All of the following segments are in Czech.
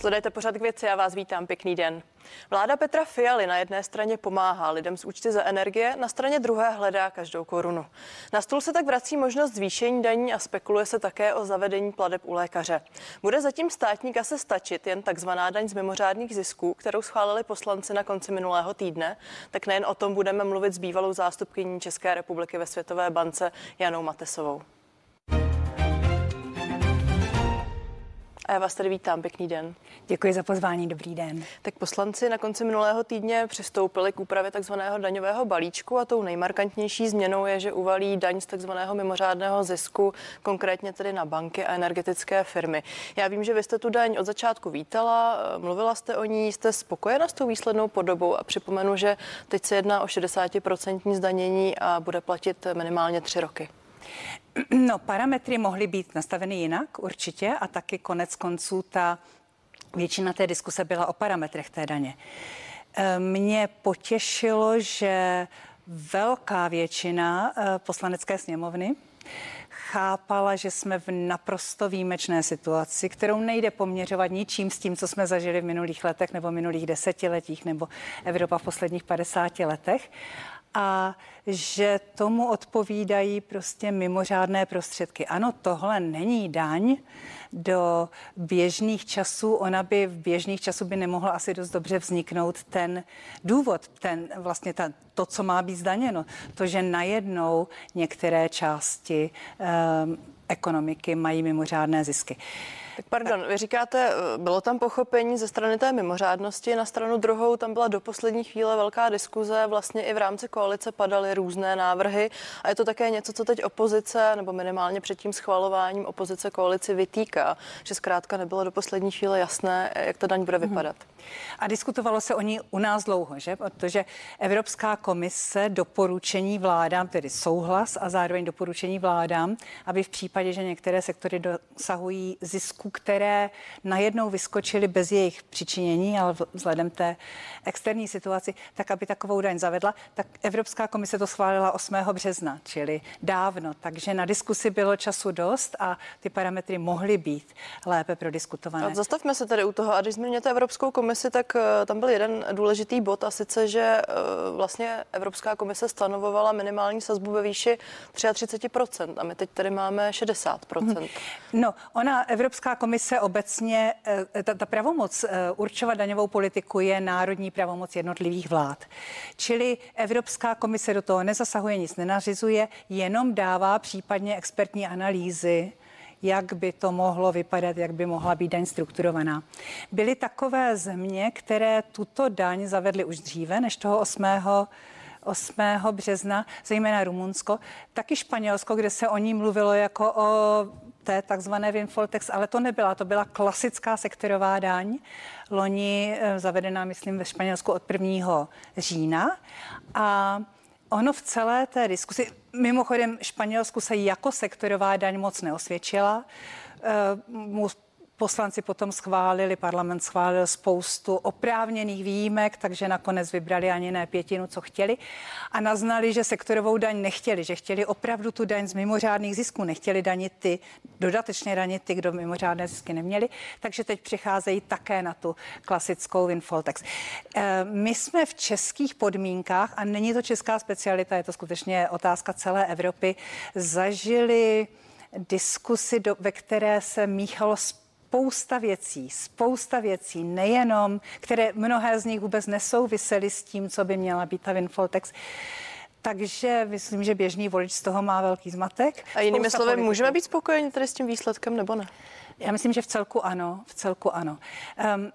Sledujete pořad k věci a vás vítám. Pěkný den. Vláda Petra Fialy na jedné straně pomáhá lidem s účty za energie, na straně druhé hledá každou korunu. Na stůl se tak vrací možnost zvýšení daní a spekuluje se také o zavedení pladeb u lékaře. Bude zatím státní kase stačit jen takzvaná daň z mimořádných zisků, kterou schválili poslanci na konci minulého týdne, tak nejen o tom budeme mluvit s bývalou zástupkyní České republiky ve Světové bance Janou Matesovou. A já vás tady vítám, pěkný den. Děkuji za pozvání, dobrý den. Tak poslanci na konci minulého týdně přistoupili k úpravě takzvaného daňového balíčku a tou nejmarkantnější změnou je, že uvalí daň z takzvaného mimořádného zisku, konkrétně tedy na banky a energetické firmy. Já vím, že vy jste tu daň od začátku vítala, mluvila jste o ní, jste spokojena s tou výslednou podobou a připomenu, že teď se jedná o 60% zdanění a bude platit minimálně tři roky. No, parametry mohly být nastaveny jinak určitě a taky konec konců ta většina té diskuse byla o parametrech té daně. E, mě potěšilo, že velká většina e, poslanecké sněmovny chápala, že jsme v naprosto výjimečné situaci, kterou nejde poměřovat ničím s tím, co jsme zažili v minulých letech nebo minulých desetiletích nebo Evropa v posledních 50 letech a že tomu odpovídají prostě mimořádné prostředky. Ano, tohle není daň do běžných časů. Ona by v běžných časů by nemohla asi dost dobře vzniknout ten důvod, ten vlastně ta, to, co má být zdaněno. To, že najednou některé části um, ekonomiky mají mimořádné zisky. Tak pardon, vy říkáte, eh, bylo tam pochopení ze strany té mimořádnosti, na stranu druhou tam byla do poslední chvíle velká diskuze, vlastně i v rámci koalice padaly různé návrhy a je to také něco, co teď opozice, nebo minimálně před tím schvalováním opozice koalici vytýká, že zkrátka nebylo do poslední chvíle jasné, jak ta daň bude mhm. vypadat. A diskutovalo se o ní u nás dlouho, že? Protože Evropská komise doporučení vládám, tedy souhlas a zároveň doporučení vládám, aby v případě, že některé sektory dosahují zisku které najednou vyskočily bez jejich přičinění, ale vzhledem té externí situaci, tak aby takovou daň zavedla, tak Evropská komise to schválila 8. března, čili dávno. Takže na diskusi bylo času dost a ty parametry mohly být lépe prodiskutované. A zastavme se tady u toho. A když zmíníte Evropskou komisi, tak eh, tam byl jeden důležitý bod a sice, že eh, vlastně Evropská komise stanovovala minimální sazbu ve výši 33% a my teď tady máme 60%. No, ona Evropská komise obecně, eh, ta, ta pravomoc eh, určovat daňovou politiku je národní pravomoc jednotlivých vlád. Čili Evropská komise do toho nezasahuje, nic nenařizuje, jenom dává případně expertní analýzy jak by to mohlo vypadat, jak by mohla být daň strukturovaná. Byly takové země, které tuto daň zavedly už dříve než toho 8. 8. března, zejména Rumunsko, taky Španělsko, kde se o ní mluvilo jako o té takzvané windfall tax, ale to nebyla, to byla klasická sektorová daň, loni eh, zavedená, myslím, ve Španělsku od 1. října. A ono v celé té diskusi, mimochodem Španělsku se jako sektorová daň moc neosvědčila. Poslanci potom schválili, parlament schválil spoustu oprávněných výjimek, takže nakonec vybrali ani ne pětinu, co chtěli a naznali, že sektorovou daň nechtěli, že chtěli opravdu tu daň z mimořádných zisků, nechtěli danit ty, dodatečně danit ty, kdo mimořádné zisky neměli, takže teď přicházejí také na tu klasickou windfall tax. Eh, my jsme v českých podmínkách, a není to česká specialita, je to skutečně otázka celé Evropy, zažili diskusi, do, ve které se míchalo spousta věcí, spousta věcí, nejenom, které mnohé z nich vůbec nesouvisely s tím, co by měla být ta windfall tax. Takže myslím, že běžný volič z toho má velký zmatek. A jinými slovy, politiků. můžeme být spokojeni tady s tím výsledkem nebo ne? Já myslím, že v celku ano, v celku ano. Um,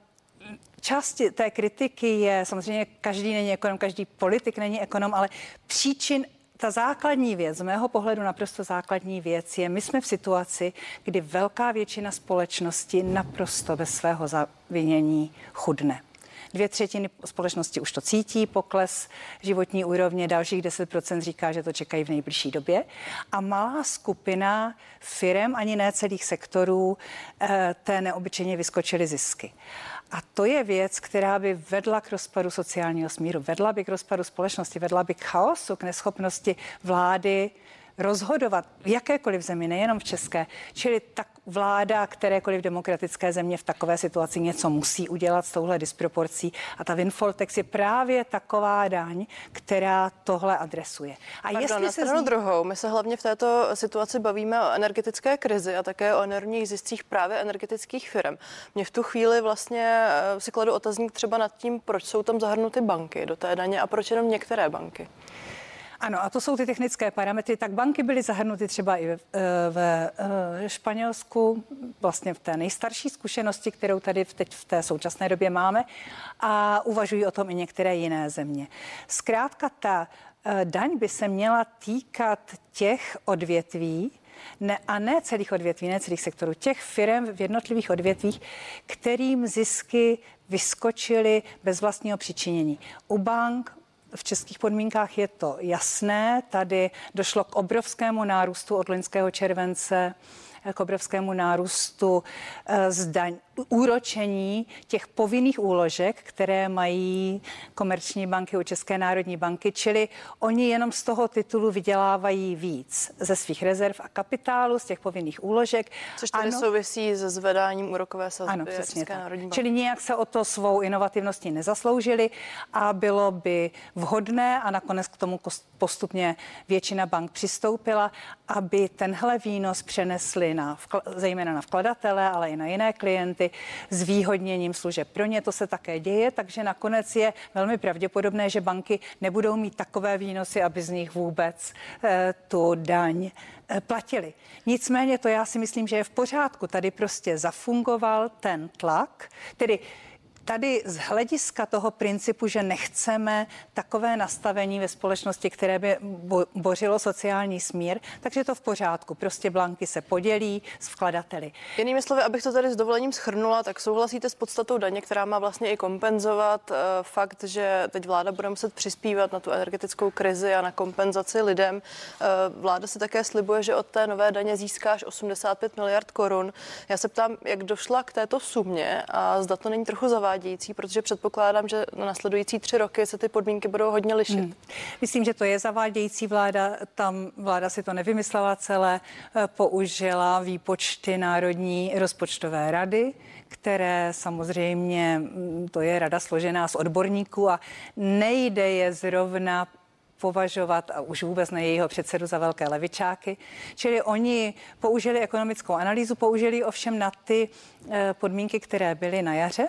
Část té kritiky je, samozřejmě každý není ekonom, každý politik není ekonom, ale příčin ta základní věc, z mého pohledu naprosto základní věc je, my jsme v situaci, kdy velká většina společnosti naprosto bez svého zavinění chudne. Dvě třetiny společnosti už to cítí, pokles životní úrovně, dalších 10% říká, že to čekají v nejbližší době. A malá skupina firem, ani ne celých sektorů, eh, té neobyčejně vyskočily zisky. A to je věc, která by vedla k rozpadu sociálního smíru, vedla by k rozpadu společnosti, vedla by k chaosu, k neschopnosti vlády rozhodovat v jakékoliv zemi, nejenom v České, čili tak vláda kterékoliv demokratické země v takové situaci něco musí udělat s touhle disproporcí a ta windfall tax je právě taková daň, která tohle adresuje. A Pardon, jestli na stranu zní... druhou, my se hlavně v této situaci bavíme o energetické krizi a také o enormních ziscích právě energetických firm. Mě v tu chvíli vlastně eh, si kladu otazník třeba nad tím, proč jsou tam zahrnuty banky do té daně a proč jenom některé banky. Ano, a to jsou ty technické parametry. Tak banky byly zahrnuty třeba i ve, eh, eh, Španělsku, vlastně v té nejstarší zkušenosti, kterou tady teď v té současné době máme a uvažují o tom i některé jiné země. Zkrátka ta eh, daň by se měla týkat těch odvětví, ne, a ne celých odvětví, ne celých sektorů, těch firm v jednotlivých odvětvích, kterým zisky vyskočily bez vlastního přičinění. U bank, v českých podmínkách je to jasné. Tady došlo k obrovskému nárůstu od loňského července k obrovskému nárůstu eh, zdaň, úročení těch povinných úložek, které mají komerční banky u České národní banky, čili oni jenom z toho titulu vydělávají víc ze svých rezerv a kapitálu, z těch povinných úložek. Což tedy ano, souvisí se zvedáním úrokové sazby ano, přesně České tak. národní banky. Čili nějak se o to svou inovativností nezasloužili a bylo by vhodné a nakonec k tomu postupně většina bank přistoupila, aby tenhle výnos přenesli na, zejména na vkladatele, ale i na jiné klienty klienty s výhodněním služeb. Pro ně to se také děje, takže nakonec je velmi pravděpodobné, že banky nebudou mít takové výnosy, aby z nich vůbec eh, tu daň eh, platili. Nicméně to já si myslím, že je v pořádku. Tady prostě zafungoval ten tlak, tedy tady z hlediska toho principu, že nechceme takové nastavení ve společnosti, které by bořilo sociální smír, takže to v pořádku. Prostě blanky se podělí s vkladateli. Jinými slovy, abych to tady s dovolením schrnula, tak souhlasíte s podstatou daně, která má vlastně i kompenzovat uh, fakt, že teď vláda bude muset přispívat na tu energetickou krizi a na kompenzaci lidem. Uh, vláda se také slibuje, že od té nové daně získáš 85 miliard korun. Já se ptám, jak došla k této sumě a zda to není trochu zavádějící zavádějící, protože předpokládám, že na nasledující tři roky se ty podmínky budou hodně lišit. Hmm. Myslím, že to je zavádějící vláda. Tam vláda si to nevymyslela celé, eh, použila výpočty Národní rozpočtové rady, které samozřejmě, mm, to je rada složená z odborníků a nejde je zrovna považovat a už vůbec na jejího předsedu za velké levičáky. Čili oni použili ekonomickou analýzu, použili ovšem na ty eh, podmínky, které byly na jaře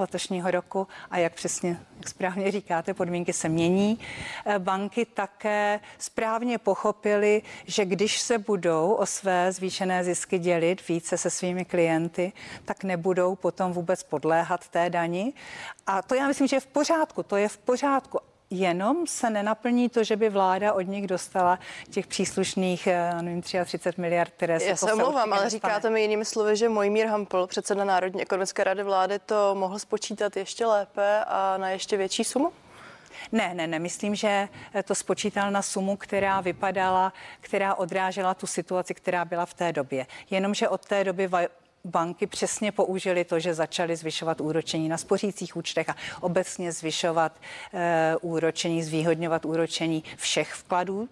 letošního roku a jak přesně, jak správně říkáte, podmínky se mění. Eh, banky také správně pochopily, že když se budou o své zvýšené zisky dělit více se svými klienty, tak nebudou potom vůbec podléhat té dani. A to já myslím, že je v pořádku, to je v pořádku jenom se nenaplní to, že by vláda od nich dostala těch příslušných eh, nevím, 33 miliard, které se Já se omlouvám, ale říkáte mi jinými slovy, že Mojmír Hampl, předseda Národní ekonomické rady vlády, to mohl spočítat ještě lépe a na ještě větší sumu? Ne, ne, ne. Myslím, že to spočítal na sumu, která vypadala, která odrážela tu situaci, která byla v té době. Jenomže od té doby banky přesně použili to, že začaly zvyšovat úročení na spořících účtech a obecně zvyšovat e, úročení, zvýhodňovat úročení všech vkladů,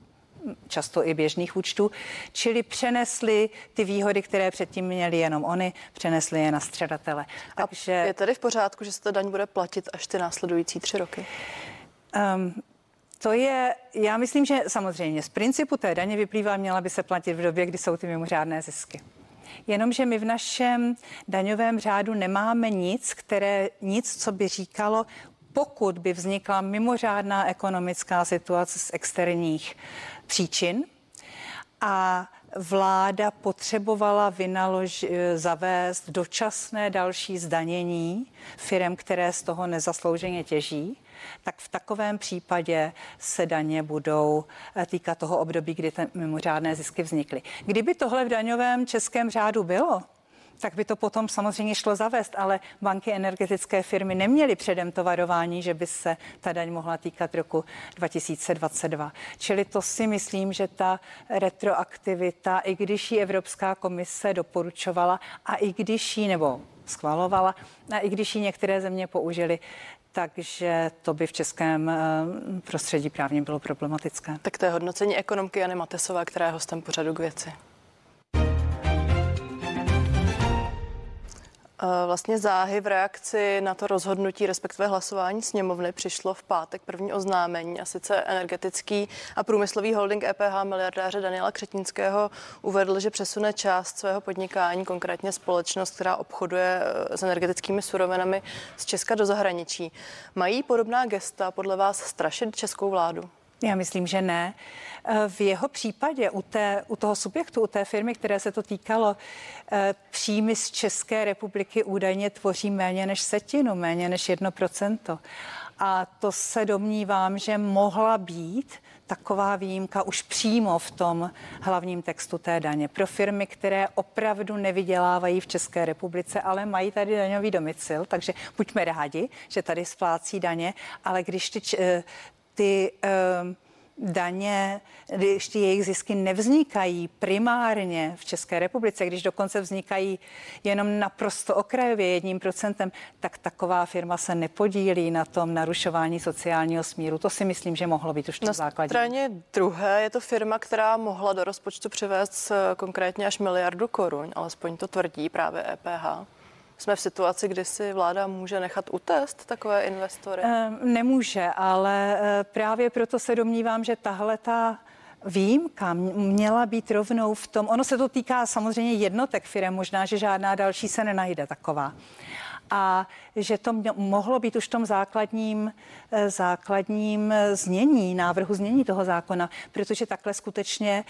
často i běžných účtů, čili přenesli ty výhody, které předtím měli jenom oni, přenesli je na středatele. Takže... A je tedy v pořádku, že se ta daň bude platit až ty následující tři roky? Um, to je, já myslím, že samozřejmě z principu té daně vyplývá, měla by se platit v době, kdy jsou ty mimořádné zisky. Jenomže my v našem daňovém řádu nemáme nic, které, nic, co by říkalo, pokud by vznikla mimořádná ekonomická situace z externích příčin. A vláda potřebovala vynalož, zavést dočasné další zdanění firm, které z toho nezaslouženě těží, tak v takovém případě se daně budou eh, týkat toho období, kdy ty mimořádné zisky vznikly. Kdyby tohle v daňovém českém řádu bylo, tak by to potom samozřejmě šlo zavést, ale banky energetické firmy neměly předem to varování, že by se ta daň mohla týkat roku 2022. Čili to si myslím, že ta retroaktivita, i když ji Evropská komise doporučovala a i když ji nebo schvalovala, a i když ji některé země použily, takže to by v českém eh, prostředí právně bylo problematické. Tak to je hodnocení ekonomky Jany Matesové, která je hostem pořadu k věci. Vlastně záhy v reakci na to rozhodnutí, respektive hlasování sněmovny, přišlo v pátek první oznámení a sice energetický a průmyslový holding EPH miliardáře Daniela Křetínského uvedl, že přesune část svého podnikání, konkrétně společnost, která obchoduje eh, s energetickými surovinami z Česka do zahraničí. Mají podobná gesta podle vás strašit českou vládu? Já myslím, že ne. Eh, v jeho případě u, té, u toho subjektu, u té firmy, které se to týkalo, eh, příjmy z České republiky údajně tvoří méně než setinu, méně než jedno procento. A to se domnívám, že mohla být taková výjimka už přímo v tom hlavním textu té daně pro firmy, které opravdu nevydělávají v České republice, ale mají tady daňový domicil, takže buďme rádi, že tady splácí daně, ale když ty, eh, ty uh, daně, když ty jejich zisky nevznikají primárně v České republice, když dokonce vznikají jenom naprosto okrajově jedním procentem, tak taková firma se nepodílí na tom narušování sociálního smíru. To si myslím, že mohlo být už. Na straně druhé je to firma, která mohla do rozpočtu přivést konkrétně až miliardu korun, alespoň to tvrdí právě EPH. Jsme v situaci, kdy si vláda může nechat utest takové investory? Nemůže, ale eh, právě proto se domnívám, že tahle ta výjimka měla být rovnou v tom, ono se to týká samozřejmě jednotek firm, možná, že žádná další se nenajde taková a že to mohlo být už v tom základním, eh, základním eh, znění, návrhu znění toho zákona, protože takhle skutečně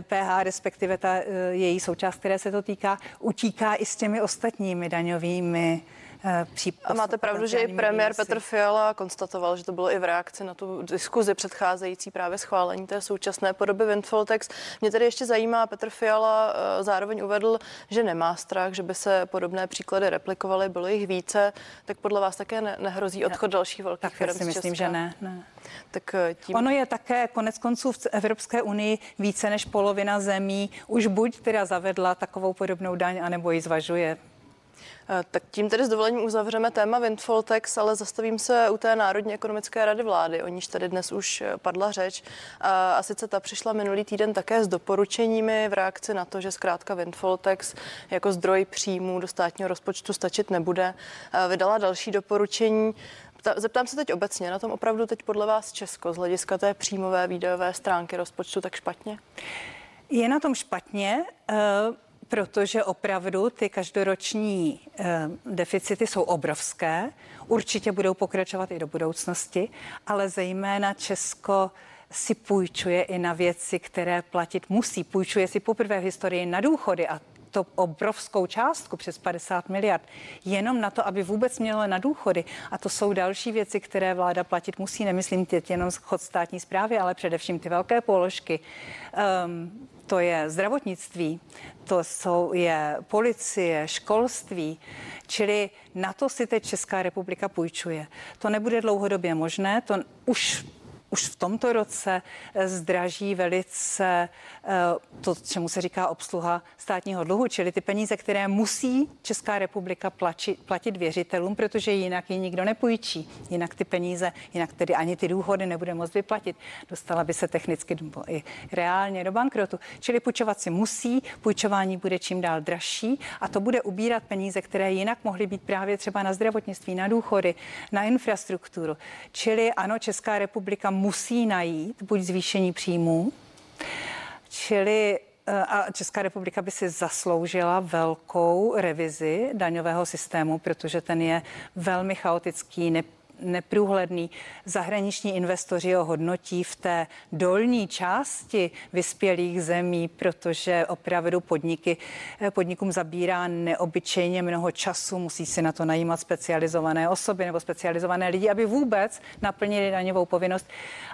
PH, respektive ta eh, její součást, které se to týká, utíká i s těmi ostatními daňovými Eh, a máte pravdu, že i premiér výnosy. Petr Fiala konstatoval, že to bylo i v reakci na tu diskuzi předcházející právě schválení té současné podoby Windfall Tax. Mě tedy ještě zajímá, Petr Fiala eh, zároveň uvedl, že nemá strach, že by se podobné příklady replikovaly, bylo jich více, tak podle vás také ne, nehrozí odchod dalších velkých tak firm si myslím, že ne. ne. Tak eh, tím... Ono je také konec konců v Evropské unii více než polovina zemí už buď teda zavedla takovou podobnou daň, anebo ji zvažuje. Eh, tak tím tedy s dovolením uzavřeme téma Windfall Tax, ale zastavím se u té Národní ekonomické rady vlády, o níž tady dnes už eh, padla řeč. A, a sice ta přišla minulý týden také s doporučeními v reakci na to, že zkrátka Windfall Tax jako zdroj příjmů do státního rozpočtu stačit nebude. A vydala další doporučení. Zeptám se teď obecně, na tom opravdu teď podle vás Česko z hlediska té příjmové výdajové stránky rozpočtu tak špatně? Je na tom špatně. Uh protože opravdu ty každoroční eh, deficity jsou obrovské, určitě budou pokračovat i do budoucnosti, ale zejména Česko si půjčuje i na věci, které platit musí. Půjčuje si poprvé v historii na důchody a to obrovskou částku, přes 50 miliard, jenom na to, aby vůbec mělo na důchody. A to jsou další věci, které vláda platit musí. Nemyslím teď jenom chod státní zprávy, ale především ty velké položky. Um, to je zdravotnictví, to jsou, je policie, školství, čili na to si teď Česká republika půjčuje. To nebude dlouhodobě možné, to už už v tomto roce eh, zdraží velice eh, to, čemu se říká obsluha státního dluhu, čili ty peníze, které musí Česká republika platit, platit věřitelům, protože jinak ji nikdo nepůjčí. Jinak ty peníze, jinak tedy ani ty důchody nebude moct vyplatit. Dostala by se technicky nebo i reálně do bankrotu. Čili půjčovat si musí, půjčování bude čím dál dražší a to bude ubírat peníze, které jinak mohly být právě třeba na zdravotnictví, na důchody, na infrastrukturu. Čili ano, Česká republika musí najít buď zvýšení příjmů, čili eh, a Česká republika by si zasloužila velkou revizi daňového systému, protože ten je velmi chaotický, ne, neprůhledný. Zahraniční investoři ho hodnotí v té dolní části vyspělých zemí, protože opravdu podniky, eh, podnikům zabírá neobyčejně mnoho času, musí si na to najímat specializované osoby nebo specializované lidi, aby vůbec naplnili daňovou povinnost.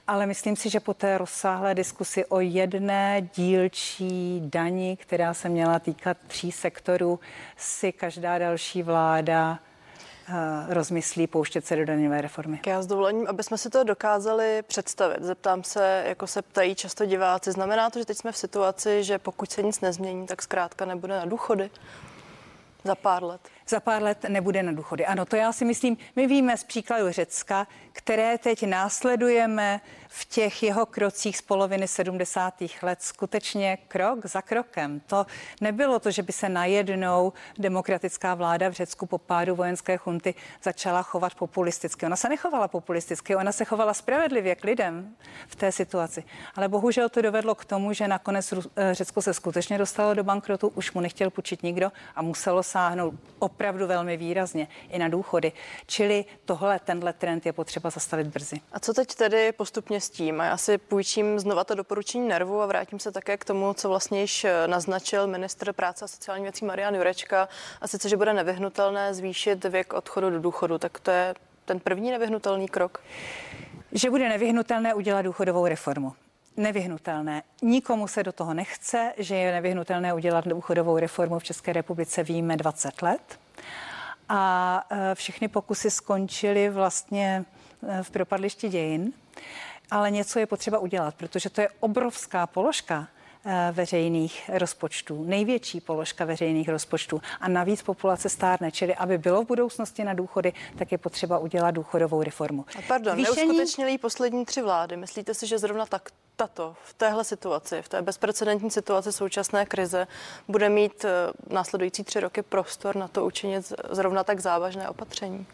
Ale myslím si, že po té rozsáhlé diskusi o jedné dílčí dani, která se měla týkat tří sektorů, si každá další vláda rozmyslí pouštět se do daňové reformy. Já s dovolením, aby jsme si to dokázali představit. Zeptám se, jako se ptají často diváci, znamená to, že teď jsme v situaci, že pokud se nic nezmění, tak zkrátka nebude na důchody za pár let? Za pár let nebude na důchody. Ano, to já si myslím, my víme z příkladu Řecka, které teď následujeme v těch jeho krocích z poloviny 70. let skutečně krok za krokem. To nebylo to, že by se najednou demokratická vláda v Řecku po pádu vojenské chunty začala chovat populisticky. Ona se nechovala populisticky, ona se chovala spravedlivě k lidem v té situaci. Ale bohužel to dovedlo k tomu, že nakonec eh, Řecko se skutečně dostalo do bankrotu, už mu nechtěl půjčit nikdo a muselo sáhnout opravdu velmi výrazně i na důchody. Čili tohle, tenhle trend je potřeba zastavit brzy. A co teď tedy postupně s tím? A já si půjčím znova to doporučení nervu a vrátím se také k tomu, co vlastně již eh, naznačil ministr práce a sociální věcí Marian Jurečka, a sice, že bude nevyhnutelné zvýšit věk odchodu do důchodu. Tak to je ten první nevyhnutelný krok? Že bude nevyhnutelné udělat důchodovou reformu nevyhnutelné. Nikomu se do toho nechce, že je nevyhnutelné udělat důchodovou reformu v České republice, víme 20 let. A e, všechny pokusy skončily vlastně e, v propadlišti dějin. Ale něco je potřeba udělat, protože to je obrovská položka veřejných rozpočtů, největší položka veřejných rozpočtů. A navíc populace stárne, čili aby bylo v budoucnosti na důchody, tak je potřeba udělat důchodovou reformu. A pardon, Zvýšení... neuskutečnili poslední tři vlády. Myslíte si, že zrovna tak tato v téhle situaci, v té bezprecedentní situaci současné krize, bude mít eh, následující tři roky prostor na to učinit zrovna tak závažné opatření?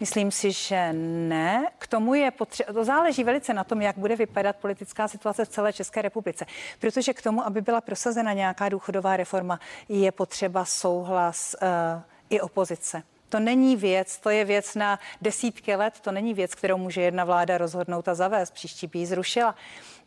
Myslím si, že ne. K tomu je potřeba, to záleží velice na tom, jak bude vypadat politická situace v celé České republice. Protože k tomu, aby byla prosazena nějaká důchodová reforma, je potřeba souhlas uh, i opozice. To není věc, to je věc na desítky let, to není věc, kterou může jedna vláda rozhodnout a zavést, příští by ji zrušila.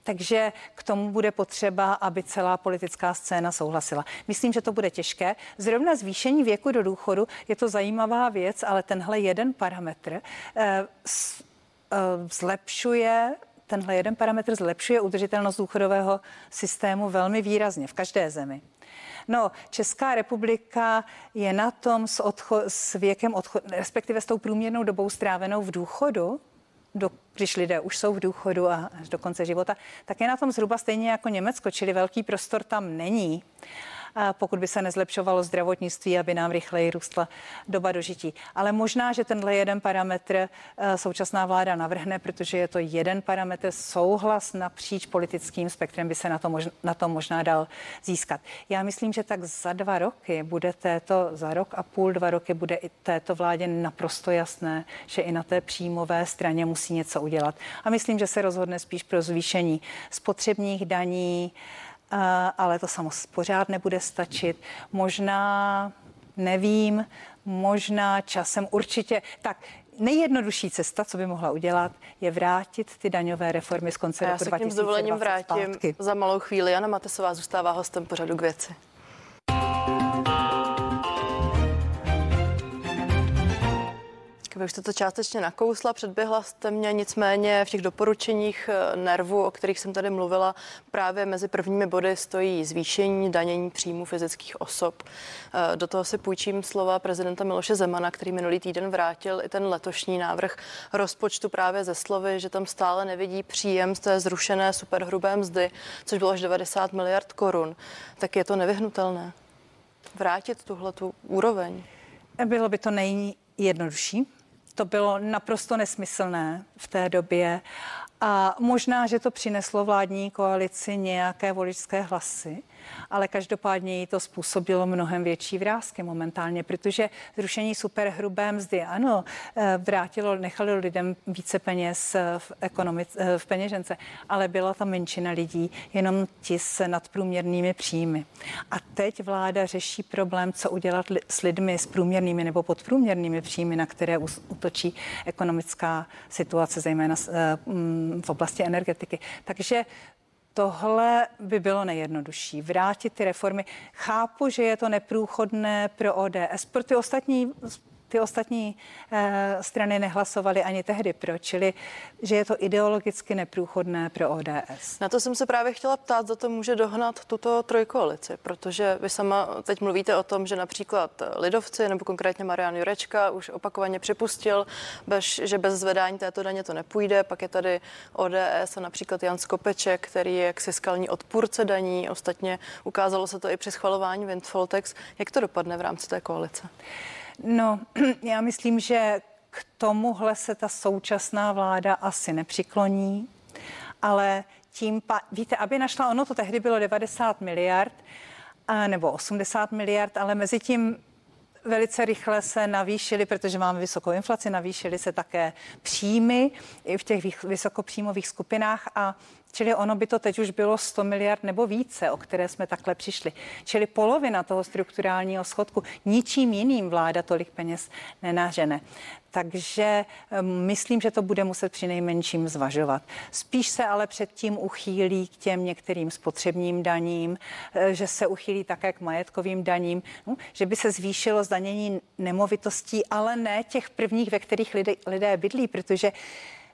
Takže k tomu bude potřeba, aby celá politická scéna souhlasila. Myslím, že to bude těžké. Zrovna zvýšení věku do důchodu je to zajímavá věc, ale tenhle jeden parametr eh, eh, zlepšuje tenhle jeden parametr zlepšuje udržitelnost důchodového systému velmi výrazně v každé zemi. No, Česká republika je na tom s, odcho- s věkem odchodu, respektive s tou průměrnou dobou strávenou v důchodu, do, když lidé už jsou v důchodu a až do konce života, tak je na tom zhruba stejně jako Německo, čili velký prostor tam není pokud by se nezlepšovalo zdravotnictví, aby nám rychleji růstla doba dožití. Ale možná, že tenhle jeden parametr eh, současná vláda navrhne, protože je to jeden parametr, souhlas napříč politickým spektrem by se na to, možná, na to možná dal získat. Já myslím, že tak za dva roky bude této, za rok a půl, dva roky bude i této vládě naprosto jasné, že i na té příjmové straně musí něco udělat. A myslím, že se rozhodne spíš pro zvýšení spotřebních daní, ale to samozřejmě pořád nebude stačit. Možná, nevím, možná časem určitě. Tak nejjednodušší cesta, co by mohla udělat, je vrátit ty daňové reformy z konce roku 2020 Já se k s dovolením vrátím zpátky. za malou chvíli. Jana Matesová zůstává hostem pořadu k věci. Vy už jste to částečně nakousla, předběhla jste mě, nicméně v těch doporučeních eh, nervu, o kterých jsem tady mluvila, právě mezi prvními body stojí zvýšení danění příjmu fyzických osob. Eh, do toho si půjčím slova prezidenta Miloše Zemana, který minulý týden vrátil i ten letošní návrh rozpočtu právě ze slovy, že tam stále nevidí příjem z té zrušené superhrubé mzdy, což bylo až 90 miliard korun. Tak je to nevyhnutelné vrátit tuhle tu úroveň? Bylo by to nejjednodušší to bylo naprosto nesmyslné v té době. A možná, že to přineslo vládní koalici nějaké voličské hlasy, ale každopádně jí to způsobilo mnohem větší vrázky momentálně, protože zrušení superhrubé mzdy, ano, eh, vrátilo, nechalo lidem více peněz eh, v, ekonomic, eh, v peněžence, ale byla tam menšina lidí, jenom ti s nadprůměrnými příjmy. A teď vláda řeší problém, co udělat s lidmi s průměrnými nebo podprůměrnými příjmy, na které útočí ekonomická situace, zejména mm, v oblasti energetiky. Takže tohle by bylo nejjednodušší. Vrátit ty reformy. Chápu, že je to neprůchodné pro ODS. Pro ty ostatní ty ostatní eh, strany nehlasovaly ani tehdy pro, čili že je to ideologicky neprůchodné pro ODS. Na to jsem se právě chtěla ptát, za to může dohnat tuto trojkoalici, protože vy sama teď mluvíte o tom, že například lidovci nebo konkrétně Marian Jurečka už opakovaně připustil, bez, že bez zvedání této daně to nepůjde. Pak je tady ODS a například Jan Skopeček, který je jaksi skalní odpůrce daní. Ostatně ukázalo se to i při schvalování Windfall Tax. Jak to dopadne v rámci té koalice? No, já myslím, že k tomuhle se ta současná vláda asi nepřikloní, ale tím, pa, víte, aby našla, ono to tehdy bylo 90 miliard, nebo 80 miliard, ale mezi tím velice rychle se navýšily, protože máme vysokou inflaci, navýšily se také příjmy i v těch vysokopříjmových skupinách a Čili ono by to teď už bylo 100 miliard nebo více, o které jsme takhle přišli. Čili polovina toho strukturálního schodku. Ničím jiným vláda tolik peněz nenažene. Takže myslím, že to bude muset při nejmenším zvažovat. Spíš se ale předtím uchýlí k těm některým spotřebním daním, e, že se uchýlí také k majetkovým daním, no, že by se zvýšilo zdanění nemovitostí, ale ne těch prvních, ve kterých lidé, lidé bydlí, protože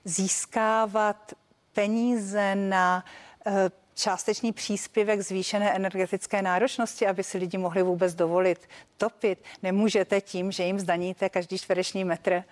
získávat peníze na eh, částečný příspěvek zvýšené energetické náročnosti, aby si lidi mohli vůbec dovolit topit. Nemůžete tím, že jim zdaníte každý čtvereční metr eh,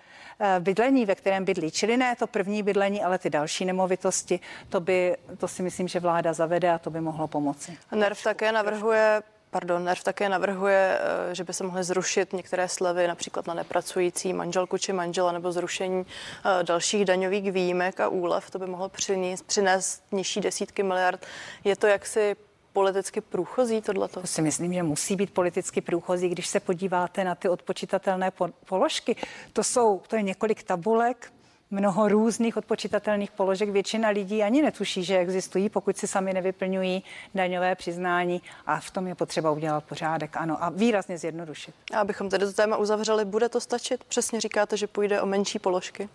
bydlení, ve kterém bydlí. Čili ne to první bydlení, ale ty další nemovitosti. To, by, to si myslím, že vláda zavede a to by mohlo pomoci. NERV také navrhuje Pardon, NERV také navrhuje, eh, že by se mohly zrušit některé slevy, například na nepracující manželku či manžela, nebo zrušení eh, dalších daňových výjimek a úlev. To by mohlo přinést, přinést nižší desítky miliard. Je to jaksi politicky průchozí tohleto? To si myslím, že musí být politicky průchozí, když se podíváte na ty odpočítatelné položky. To jsou, to je několik tabulek, mnoho různých odpočítatelných položek. Většina lidí ani netuší, že existují, pokud si sami nevyplňují daňové přiznání a v tom je potřeba udělat pořádek, ano, a výrazně zjednodušit. A abychom tedy to téma uzavřeli, bude to stačit? Přesně říkáte, že půjde o menší položky?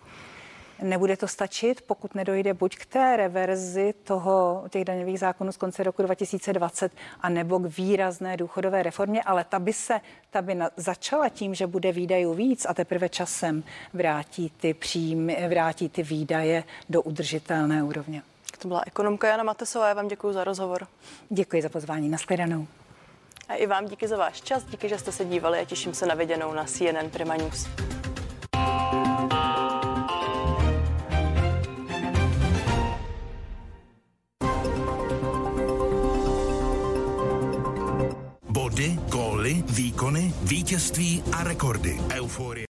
Nebude to stačit, pokud nedojde buď k té reverzi toho, těch daňových zákonů z konce roku 2020, a nebo k výrazné důchodové reformě, ale ta by se ta by na, začala tím, že bude výdajů víc a teprve časem vrátí ty příjmy, vrátí ty výdaje do udržitelné úrovně. To byla ekonomka Jana Matesová, já vám děkuji za rozhovor. Děkuji za pozvání, nashledanou. A i vám díky za váš čas, díky, že jste se dívali a těším se na viděnou na CNN Prima News. Výkony, vítězství a rekordy. Euforie.